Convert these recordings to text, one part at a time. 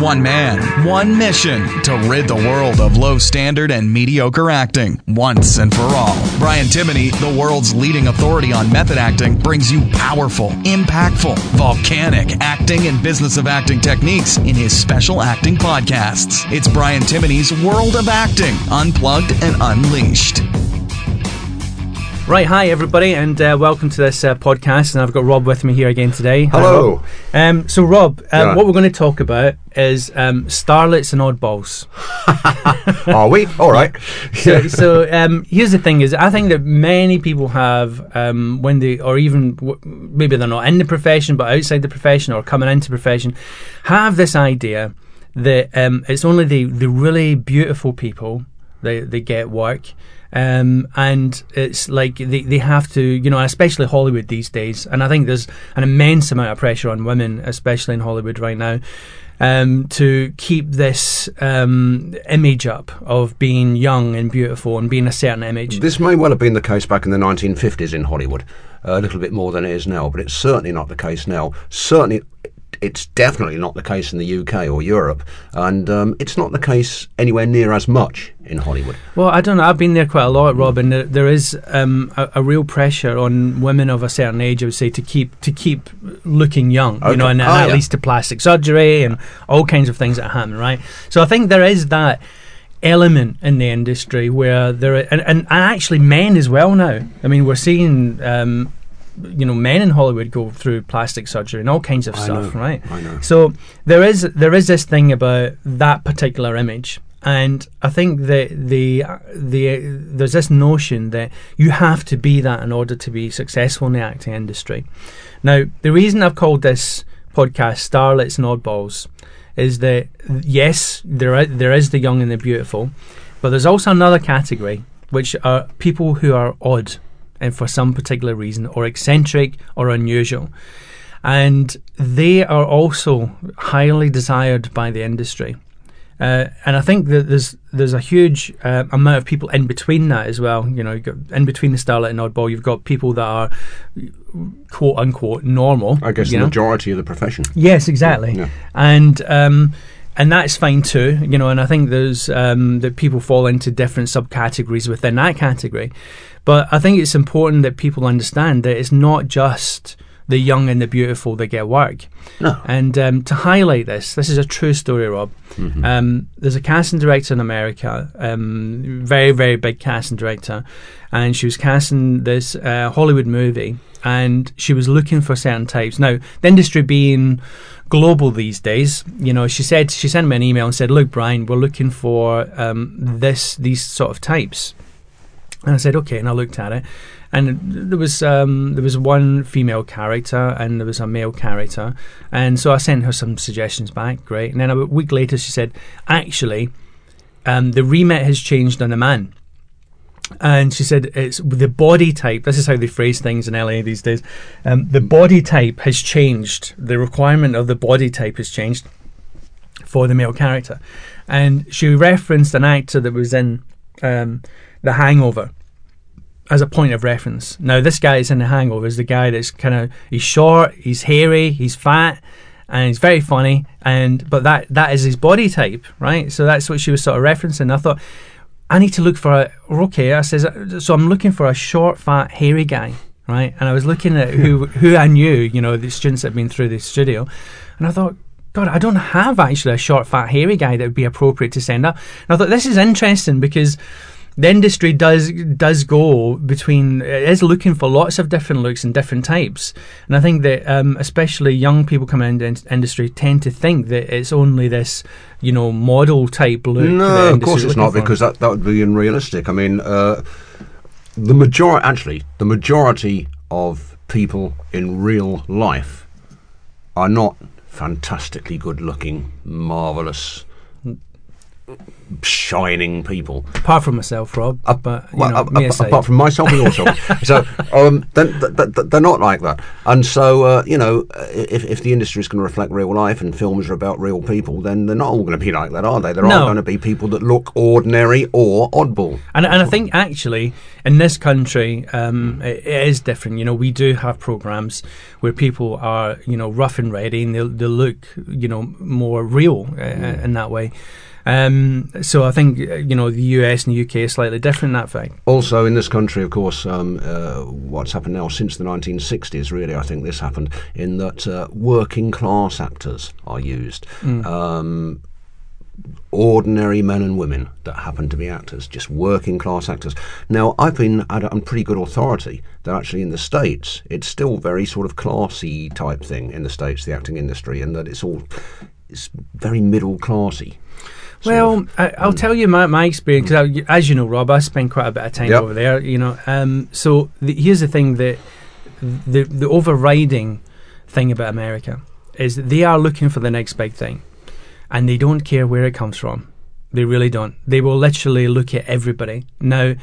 One man, one mission to rid the world of low standard and mediocre acting once and for all. Brian Timoney, the world's leading authority on method acting, brings you powerful, impactful, volcanic acting and business of acting techniques in his special acting podcasts. It's Brian Timoney's World of Acting, Unplugged and Unleashed. Right, hi everybody, and uh, welcome to this uh, podcast. And I've got Rob with me here again today. Hi, Hello. Rob. Um, so, Rob, uh, Yeah. what we're going to talk about is um, starlets and oddballs. Are we? All right. So, so um, here's the thing: is I think that many people have um, when they, or even w- maybe they're not in the profession, but outside the profession or coming into profession, have this idea that um, it's only the the really beautiful people they they get work. Um, and it's like they, they have to, you know, especially Hollywood these days. And I think there's an immense amount of pressure on women, especially in Hollywood right now, um, to keep this um, image up of being young and beautiful and being a certain image. This may well have been the case back in the 1950s in Hollywood, a little bit more than it is now, but it's certainly not the case now. Certainly, it's definitely not the case in the UK or Europe, and um, it's not the case anywhere near as much in Hollywood. Well, I don't know. I've been there quite a lot, Rob, and there, there is um, a, a real pressure on women of a certain age, I would say, to keep to keep looking young. You know, and, and Oh, that yeah. leads to plastic surgery and all kinds of things that happen, right? So I think there is that element in the industry where there are, and, and, and actually men as well now. I mean, we're seeing. Um, you know, men in Hollywood go through plastic surgery and all kinds of I stuff, know, right? I know. So there is there is this thing about that particular image, and I think that the the there's this notion that you have to be that in order to be successful in the acting industry. Now, the reason I've called this podcast "Starlets and Oddballs" is that yes, there are, there is the young and the beautiful, but there's also another category which are people who are odd and for some particular reason, or eccentric or unusual and they are also highly desired by the industry. Uh, and I think that there's there's a huge uh, amount of people in between that as well. You know, you've got in between the starlet and oddball, you've got people that are quote unquote normal. I guess the know? majority of the profession. Yes, exactly. Yeah. And um, and that's fine too, you know. And I think there's um, that people fall into different subcategories within that category. But I think it's important that people understand that it's not just the young and the beautiful that get work. No. And um, to highlight this, this is a true story, Rob. Mm-hmm. Um, there's a casting director in America, um, very, very big casting director, and she was casting this uh, Hollywood movie, and she was looking for certain types. Now, the industry being global these days, you know, she said she sent me an email and said, "Look, Brian, we're looking for um, this these sort of types." And I said, "Okay," and I looked at it, and there was um, there was one female character and there was a male character, and so I sent her some suggestions back. Great, and then a week later she said, "Actually, um, the remit has changed on the man." And she said it's the body type. This is how they phrase things in LA these days. Um, the body type has changed. The requirement of the body type has changed for the male character. And she referenced an actor that was in um, The Hangover as a point of reference. Now, this guy is in The Hangover is the guy that's kind of he's short, he's hairy, he's fat, and he's very funny. And but that that is his body type, right? So that's what she was sort of referencing. I thought I need to look for a okay. I says so. I'm looking for a short, fat, hairy guy, right? And I was looking at who who I knew, you know, the students that had been through the studio, and I thought. God, I don't have actually a short, fat, hairy guy that would be appropriate to send up. And I thought this is interesting because the industry does does go between it is looking for lots of different looks and different types, and I think that um, especially young people coming into the industry tend to think that it's only this, you know, model type look. No, of course it's not for. because that, that would be unrealistic. I mean, uh, the majority, actually, the majority of people in real life are not fantastically good looking, marvellous, shining people. Apart from myself, Rob. but you Well, know, me a- apart from myself and yourself. so um, then, th- th- th- they're not like that. And so, uh, you know, uh, if, if the industry is going to reflect real life and films are about real people, then they're not all going to be like that, are they? There No. are going to be people that look ordinary or oddball. And, and I think actually in this country, um, it, it is different. You know, we do have programs where people are, you know, rough and ready and they they look, you know, more real uh, in that way. Um, so I think uh, you know the US and the UK are slightly different in that fact. Also, in this country, of course, um, uh, what's happened now since the 1960s, really, I think this happened in that uh, working class actors are used. Um, ordinary men and women that happen to be actors, just working class actors. Now, I've been on pretty good authority that actually in the States, it's still very sort of classy type thing in the States, the acting industry, and that it's all it's very middle classy. Well. I, I'll tell you my, my experience. 'cause I, as you know, Rob, I spend quite a bit of time Yep. over there. You know, um, so the, here's the thing that the the overriding thing about America is that they are looking for the next big thing, and they don't care where it comes from. They really don't. They will literally look at everybody now.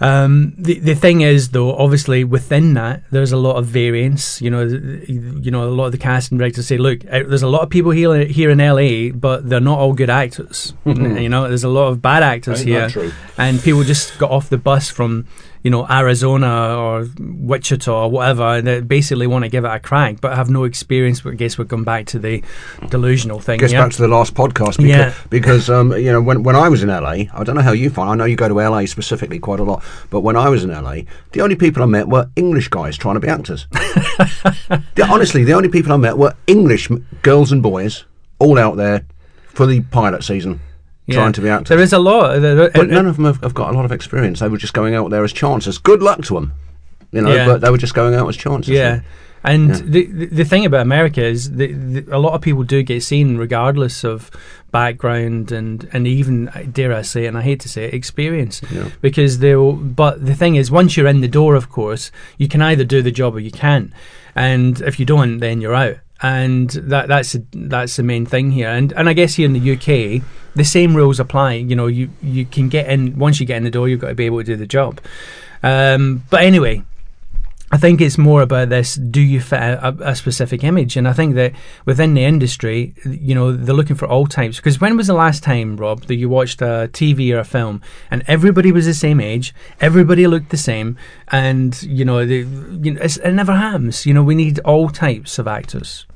Um, the the thing is, though, obviously within that, there's a lot of variance. You know, you know, a lot of the casting directors say, "Look, uh, there's a lot of people here here in LA, but they're not all good actors. you know, there's a lot of bad actors Ain't here, and people just got off the bus from, you know, Arizona or Wichita or whatever, and they basically want to give it a crack, but have no experience. But I guess we're going back to the delusional thing. Gets yeah? back to the last podcast because, Yeah. because um, you know when when I was in LA, I don't know how you find. I know you go to LA specifically quite a lot, but when I was in LA, the only people I met were English guys trying to be actors. the, honestly, the only people I met were English girls and boys, all out there for the pilot season, Yeah. trying to be actors. There is a lot. There, but none of them have, have got a lot of experience. They were just going out there as chances. Good luck to them, you know. Yeah. But they were just going out as chances. Yeah. And Yeah. The, the the thing about America is the, the, a lot of people do get seen regardless of background and and even uh, dare I say it, and I hate to say it, experience Yeah. because they'll. But the thing is, once you're in the door, of course, you can either do the job or you can't, and if you don't, then you're out. And that that's that's the main thing here. And and I guess here in the UK, the same rules apply. You know, you you can get in once you get in the door, you've got to be able to do the job. Um, but anyway, I think it's more about this: do you fit a, a specific image? And I think that within the industry, you know, they're looking for all types. Because when was the last time, Rob, that you watched a TV or a film and everybody was the same age, everybody looked the same, and you know, they, you know it never happens. You know, we need all types of actors.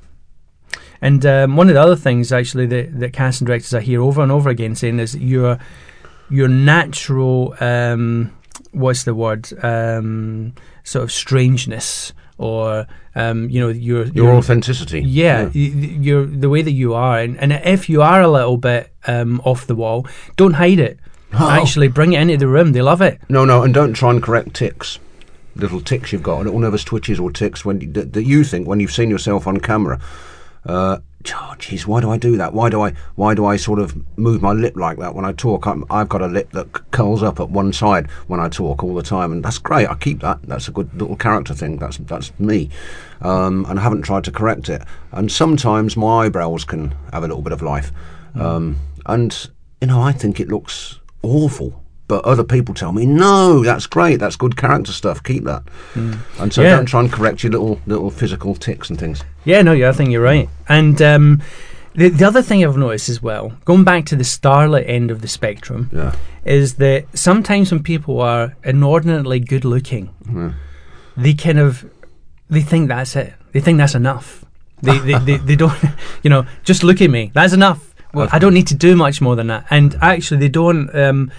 And um, one of the other things, actually, that, that casting directors I hear over and over again saying is that your your natural um, what's the word um, sort of strangeness or um, you know your Your authenticity. yeah, y- y- you're the way that you are, and, and if you are a little bit um, off the wall, don't hide it. Oh. Actually, bring it into the room. They love it. No, no, and don't try and correct tics. Little tics you've got, little nervous twitches or tics when you, that, that you think when you've seen yourself on camera. Uh, oh, geez, why do I do that? Why do I why do I sort of move my lip like that when I talk? I'm, I've got a lip that curls up at one side when I talk all the time, and that's great. I keep that. That's a good little character thing. That's that's me, um, and I haven't tried to correct it. And sometimes my eyebrows can have a little bit of life, um, and you know I think it looks awful. But other people tell me, no, that's great. That's good character stuff. Keep that. And so Yeah. don't try and correct your little little physical tics and things. Yeah, no, yeah, I think you're right. And um, the the other thing I've noticed as well, going back to the starlet end of the spectrum, Yeah. is that sometimes when people are inordinately good looking, they kind of they think that's it. They think that's enough. They they, they, they don't you know, just look at me. That's enough. Well, I don't need to do much more than that. And actually they don't um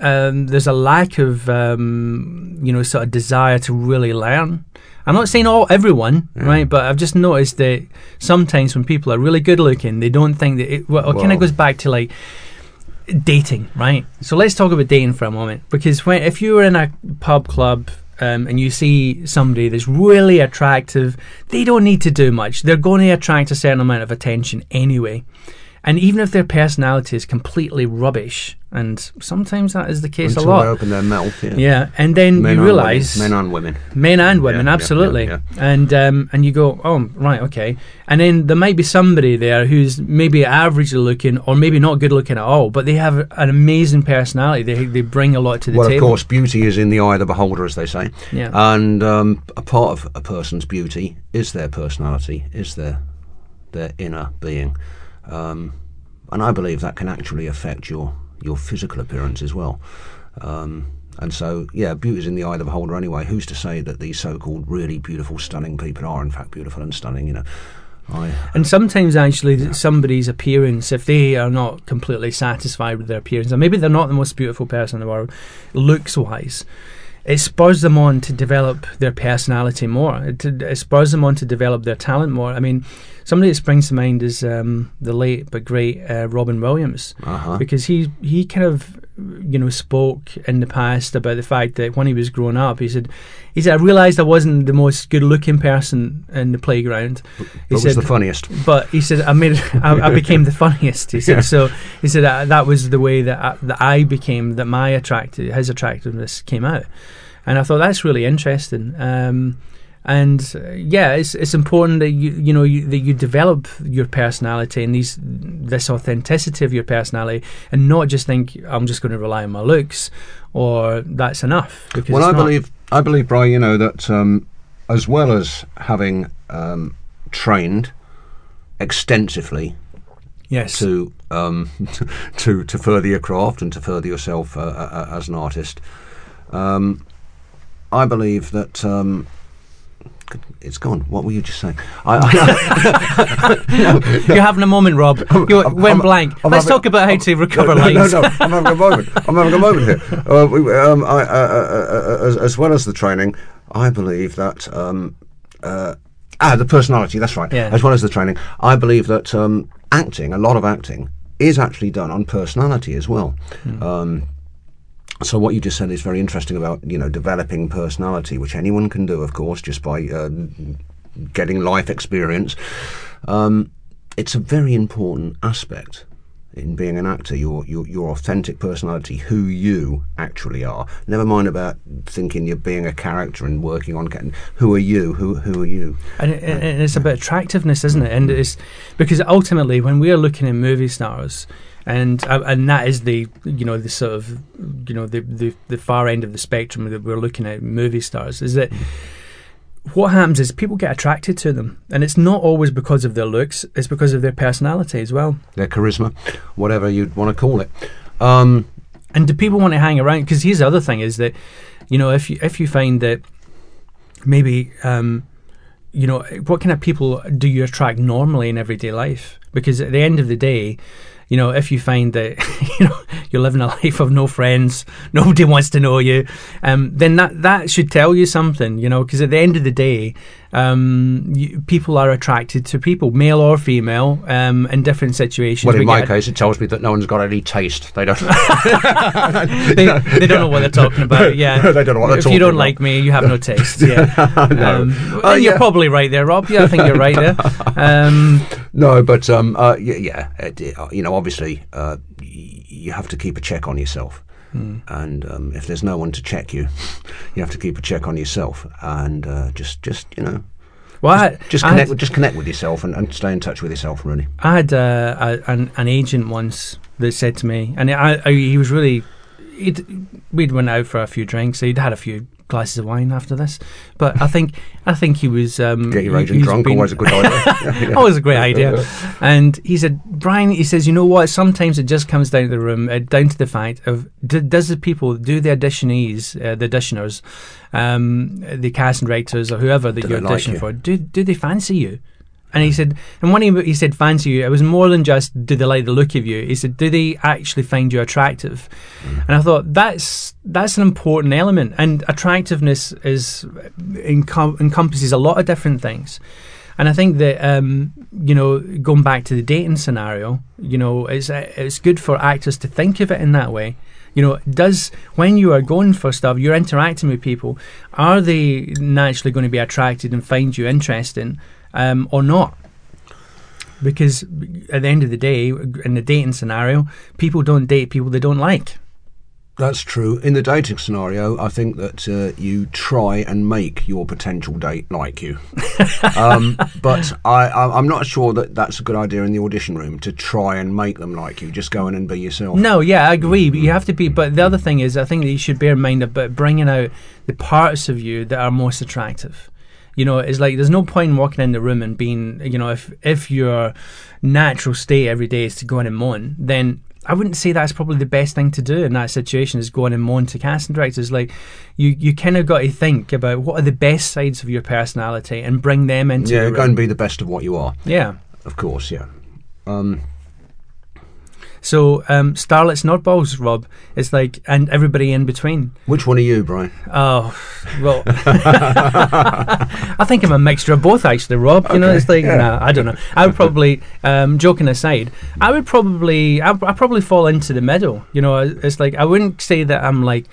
um, there's a lack of um, you know sort of desire to really learn. I'm not saying all everyone, right? But I've just noticed that sometimes when people are really good looking, they don't think that it. Well, it kind of goes back to like dating, right? So let's talk about dating for a moment, because when if you were in a pub club. Um, and you see somebody that's really attractive, they don't need to do much. They're going to attract a certain amount of attention anyway. And even if their personality is completely rubbish, and sometimes that is the case Until a lot. they open their mouth. Yeah. Yeah, and then Men you realize women. men and women. men and women, Yeah, absolutely. yeah, And um, and you go, oh right, okay. And then there might be somebody there who's maybe average looking or maybe not good looking at all, but they have an amazing personality. They they bring a lot to the table. Well, of course, beauty is in the eye of the beholder, as they say. Yeah. And um, a part of a person's beauty is their personality, is their their inner being, um, and I believe that can actually affect your your physical appearance as well. Um, and so, yeah, beauty is in the eye of the beholder anyway. Who's to say that these so-called really beautiful, stunning people are in fact beautiful and stunning? You know, I And sometimes, actually, th somebody's appearance, if they are not completely satisfied with their appearance, and maybe they're not the most beautiful person in the world, looks wise, it spurs them on to develop their personality more. It, it spurs them on to develop their talent more. I mean, somebody that springs to mind is um, the late but great uh, Robin Williams, Uh-huh. because he he kind of you know spoke in the past about the fact that when he was growing up, he said he said I realised I wasn't the most good looking person in the playground. He What was the funniest? but he said I made I, I became the funniest. He said Yeah. so. He said that, that was the way that I, that I became that my attractive his attractiveness came out, and I thought that's really interesting. Um, and uh, yeah, it's it's important that you you know you, that you develop your personality and these this authenticity of your personality, and not just think I'm just going to rely on my looks or that's enough. Because Well, I not. believe, I believe, Brian, you know that um, as well as having um, trained extensively yes, to um, to to further your craft and to further yourself uh, uh, as an artist, um, I believe that. It's gone. What were you just saying? I, I, you're having a moment, Rob. You went I'm- blank. I'm Let's having- talk about how to recover no. No, no, I'm having a moment. I'm having a moment here. Uh, we, um, I, uh, uh, uh, as, as well as the training, I believe that um, uh, ah, the personality. That's right. Yeah. As well as the training, I believe that um, acting, a lot of acting, is actually done on personality as well. Um, so what you just said is very interesting about you know developing personality, which anyone can do, of course, just by uh, getting life experience. Um, it's a very important aspect in being an actor. Your, your your authentic personality, who you actually are. Never mind about thinking you're being a character and working on. Who are you? Who who are you? And, it, and it's about attractiveness, isn't it? And it's because ultimately, when we are looking at movie stars, and uh, and that is the you know the sort of you know the, the the far end of the spectrum that we're looking at movie stars is that. What happens is people get attracted to them, and it's not always because of their looks; it's because of their personality as well. Their charisma, whatever you'd want to call it. Um, And do people want to hang around? Because here's the other thing: is that you know if you if you find that maybe um, you know what kind of people do you attract normally in everyday life? Because at the end of the day, you know if you find that you know you're living a life of no friends, nobody wants to know you, um, then that that should tell you something. You know, because at the end of the day, um, you, people are attracted to people, male or female, um, in different situations. well, in We my case, it tells me that no one's got any taste. They don't. they, they don't know what they're talking about. Yeah, They don't know what they're If talking you don't about. like me, you have no taste. Yeah, um, Oh, well, you're yeah. probably right there, Rob. Yeah, I think you're right there. Um, No, but um, uh, yeah, yeah uh, you know, obviously, uh, you have to keep a check on yourself, and um, if there's no one to check you, you have to keep a check on yourself, and uh, just, just you know, well, I, just I connect, had, with just connect with yourself and, and stay in touch with yourself. Really, I had uh, a, an, an agent once that said to me, and I, I, he was really, he'd, we'd went out for a few drinks. He'd had a few glasses of wine after this, but I think I think he was um, get your he- drunk, been- always a good idea. Always a great idea. And he said, Brian, he says, you know what? Sometimes it just comes down to the room, uh, down to the fact of d- does the people, do the auditionees, uh, the auditioners, um, the casting directors, or whoever that Do you're they like auditioning you? for, do do they fancy you? And he said, and when he, he said fancy you, it was more than just do they like the look of you. He said, do they actually find you attractive? Mm. And I thought that's that's an important element. And attractiveness is encom- encompasses a lot of different things. And I think that um, you know, going back to the dating scenario, you know, it's it's good for actors to think of it in that way. You know, does when you are going for stuff, you're interacting with people, are they naturally going to be attracted and find you interesting, um, or not? because at the end of the day, in the dating scenario, people don't date people they don't like. That's true. In the dating scenario, I think that uh, you try and make your potential date like you. um, but I, I'm not sure that that's a good idea in the audition room to try and make them like you. Just go in and be yourself. No, yeah, I agree. But you have to be. But the other thing is, I think that you should bear in mind about bringing out the parts of you that are most attractive. You know, it's like there's no point in walking in the room and being, you know, if if your natural state every day is to go in and moan, then I wouldn't say that's probably the best thing to do in that situation is going and moan to casting directors. Like you, you kind of got to think about what are the best sides of your personality and bring them into. Yeah, the go and be the best of what you are. Yeah. Of course, yeah. Um, So um, starlets, not balls, Rob. It's like and everybody in between. which one are you, Brian? Oh, well, I think I'm a mixture of both, actually, Rob. You know, it's like, yeah. nah, I don't know. I would probably, um, joking aside, I would probably, I I probably fall into the middle. You know, it's like I wouldn't say that I'm like,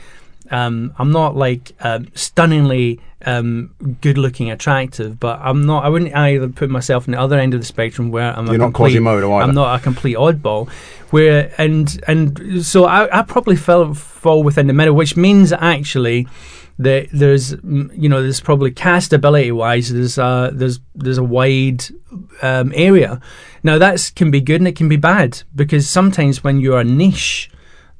um, I'm not like um, stunningly um, good-looking, attractive, but I'm not. I wouldn't either put myself in the other end of the spectrum where I'm. You're not complete, Quasimodo either. I'm not a complete oddball. Where and and so I, I probably fell fall within the middle, which means actually that there's mm, you know there's probably castability wise there's uh there's there's a wide um, area. Now that can be good and it can be bad because sometimes when you're a niche,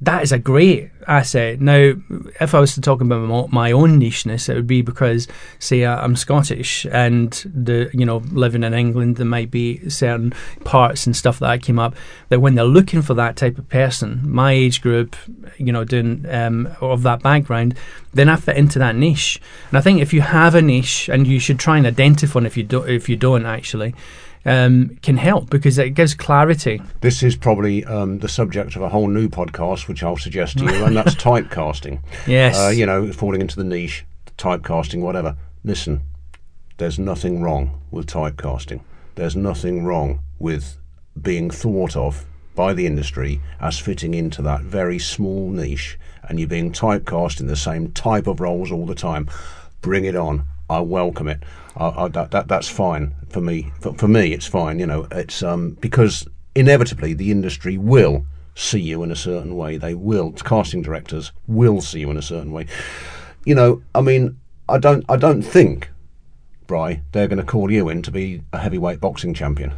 that is a great asset. Now, if I was to talk about my- own nicheness, it would be because, say, I'm Scottish and the you know living in England, there might be certain parts and stuff that I came up that when they're looking for that type of person, my age group, you know, doing um, of that background, then I fit into that niche. And I think if you have a niche, and you should try and identify one if you do if you don't actually. Um, can help because it gives clarity. This is probably um, the subject of a whole new podcast, which I'll suggest to you, and that's typecasting. Yes. Uh, you know, falling into the niche, typecasting, whatever. Listen, there's nothing wrong with typecasting. There's nothing wrong with being thought of by the industry as fitting into that very small niche and you're being typecast in the same type of roles all the time. Bring it on. I welcome it. I, I, that, that that's fine for me. For, for me, it's fine. You know, it's um, because inevitably the industry will see you in a certain way. They will. Casting directors will see you in a certain way. You know, I mean, I don't, I don't think, Bry, they're going to call you in to be a heavyweight boxing champion.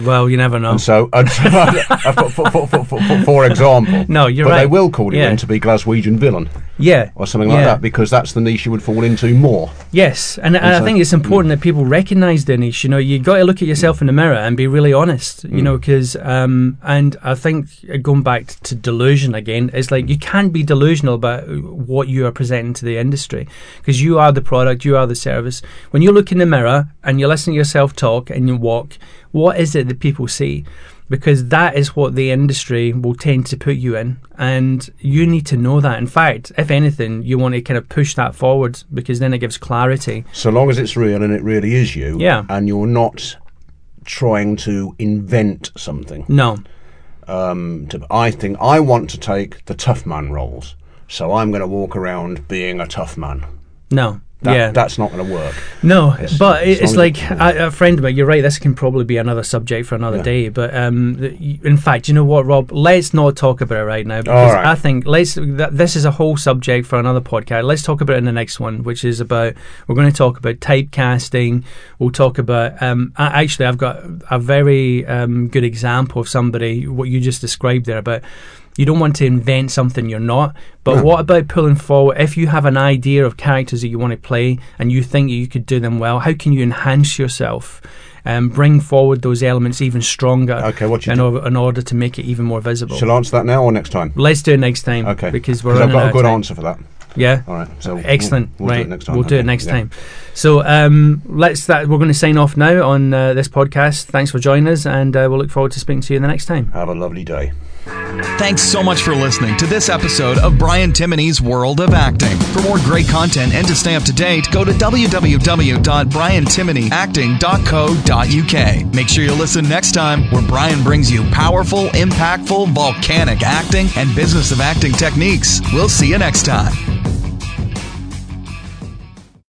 Well, you never know. And so, and so for, for, for, for, for, example, No, you're but they will call you Yeah. in to be Glaswegian villain yeah, or something like Yeah. that because that's the niche you would fall into more. Yes, and, and I so- think it's important that people recognise their niche. You know, you got to look at yourself in the mirror and be really honest. You know, because um, and I think uh, going back to delusion again, it's like you can't be delusional about what you are presenting to the industry because you are the product, you are the service. When you look in the mirror and you listen to yourself talk and you walk, what is it that people see? because that is what the industry will tend to put you in and you need to know that in fact if anything you want to kind of push that forward because then it gives clarity So long as it's real and it really is you, Yeah. and you're not trying to invent something. no Um, to, I think I want to take the tough man roles, so I'm going to walk around being a tough man. no That, yeah that's not going to work. no It's- but as it- it's like I, a friend of mine you're right this can probably be another subject for another Yeah. day but um in fact you know what rob let's not talk about it right now because right. i think let's th- this is a whole subject for another podcast let's talk about it in the next one which is about we're going to talk about typecasting we'll talk about um a- actually i've got a very um, good example of somebody what you just described there about you don't want to invent something you're not. But No. what about pulling forward? If you have an idea of characters that you want to play and you think you could do them well, how can you enhance yourself and bring forward those elements even stronger Okay, what you in, do- order, in order to make it even more visible? Shall I answer that now or next time? Let's do it next time. Okay, Because we're I've got a good time. answer for that. Yeah. All right, so we'll- Excellent. We'll, right. do it next time. We'll do it next yeah. time. So um, let's. That we're going to sign off now on uh, this podcast. Thanks for joining us, and uh, we'll look forward to speaking to you the next time. Have a lovely day. Thanks so much for listening to this episode of Brian Timoney's World of Acting. For more great content and to stay up to date, go to www.briantimoneyacting.co.uk. Make sure you listen next time where Brian brings you powerful, impactful, volcanic acting and business of acting techniques. We'll see you next time.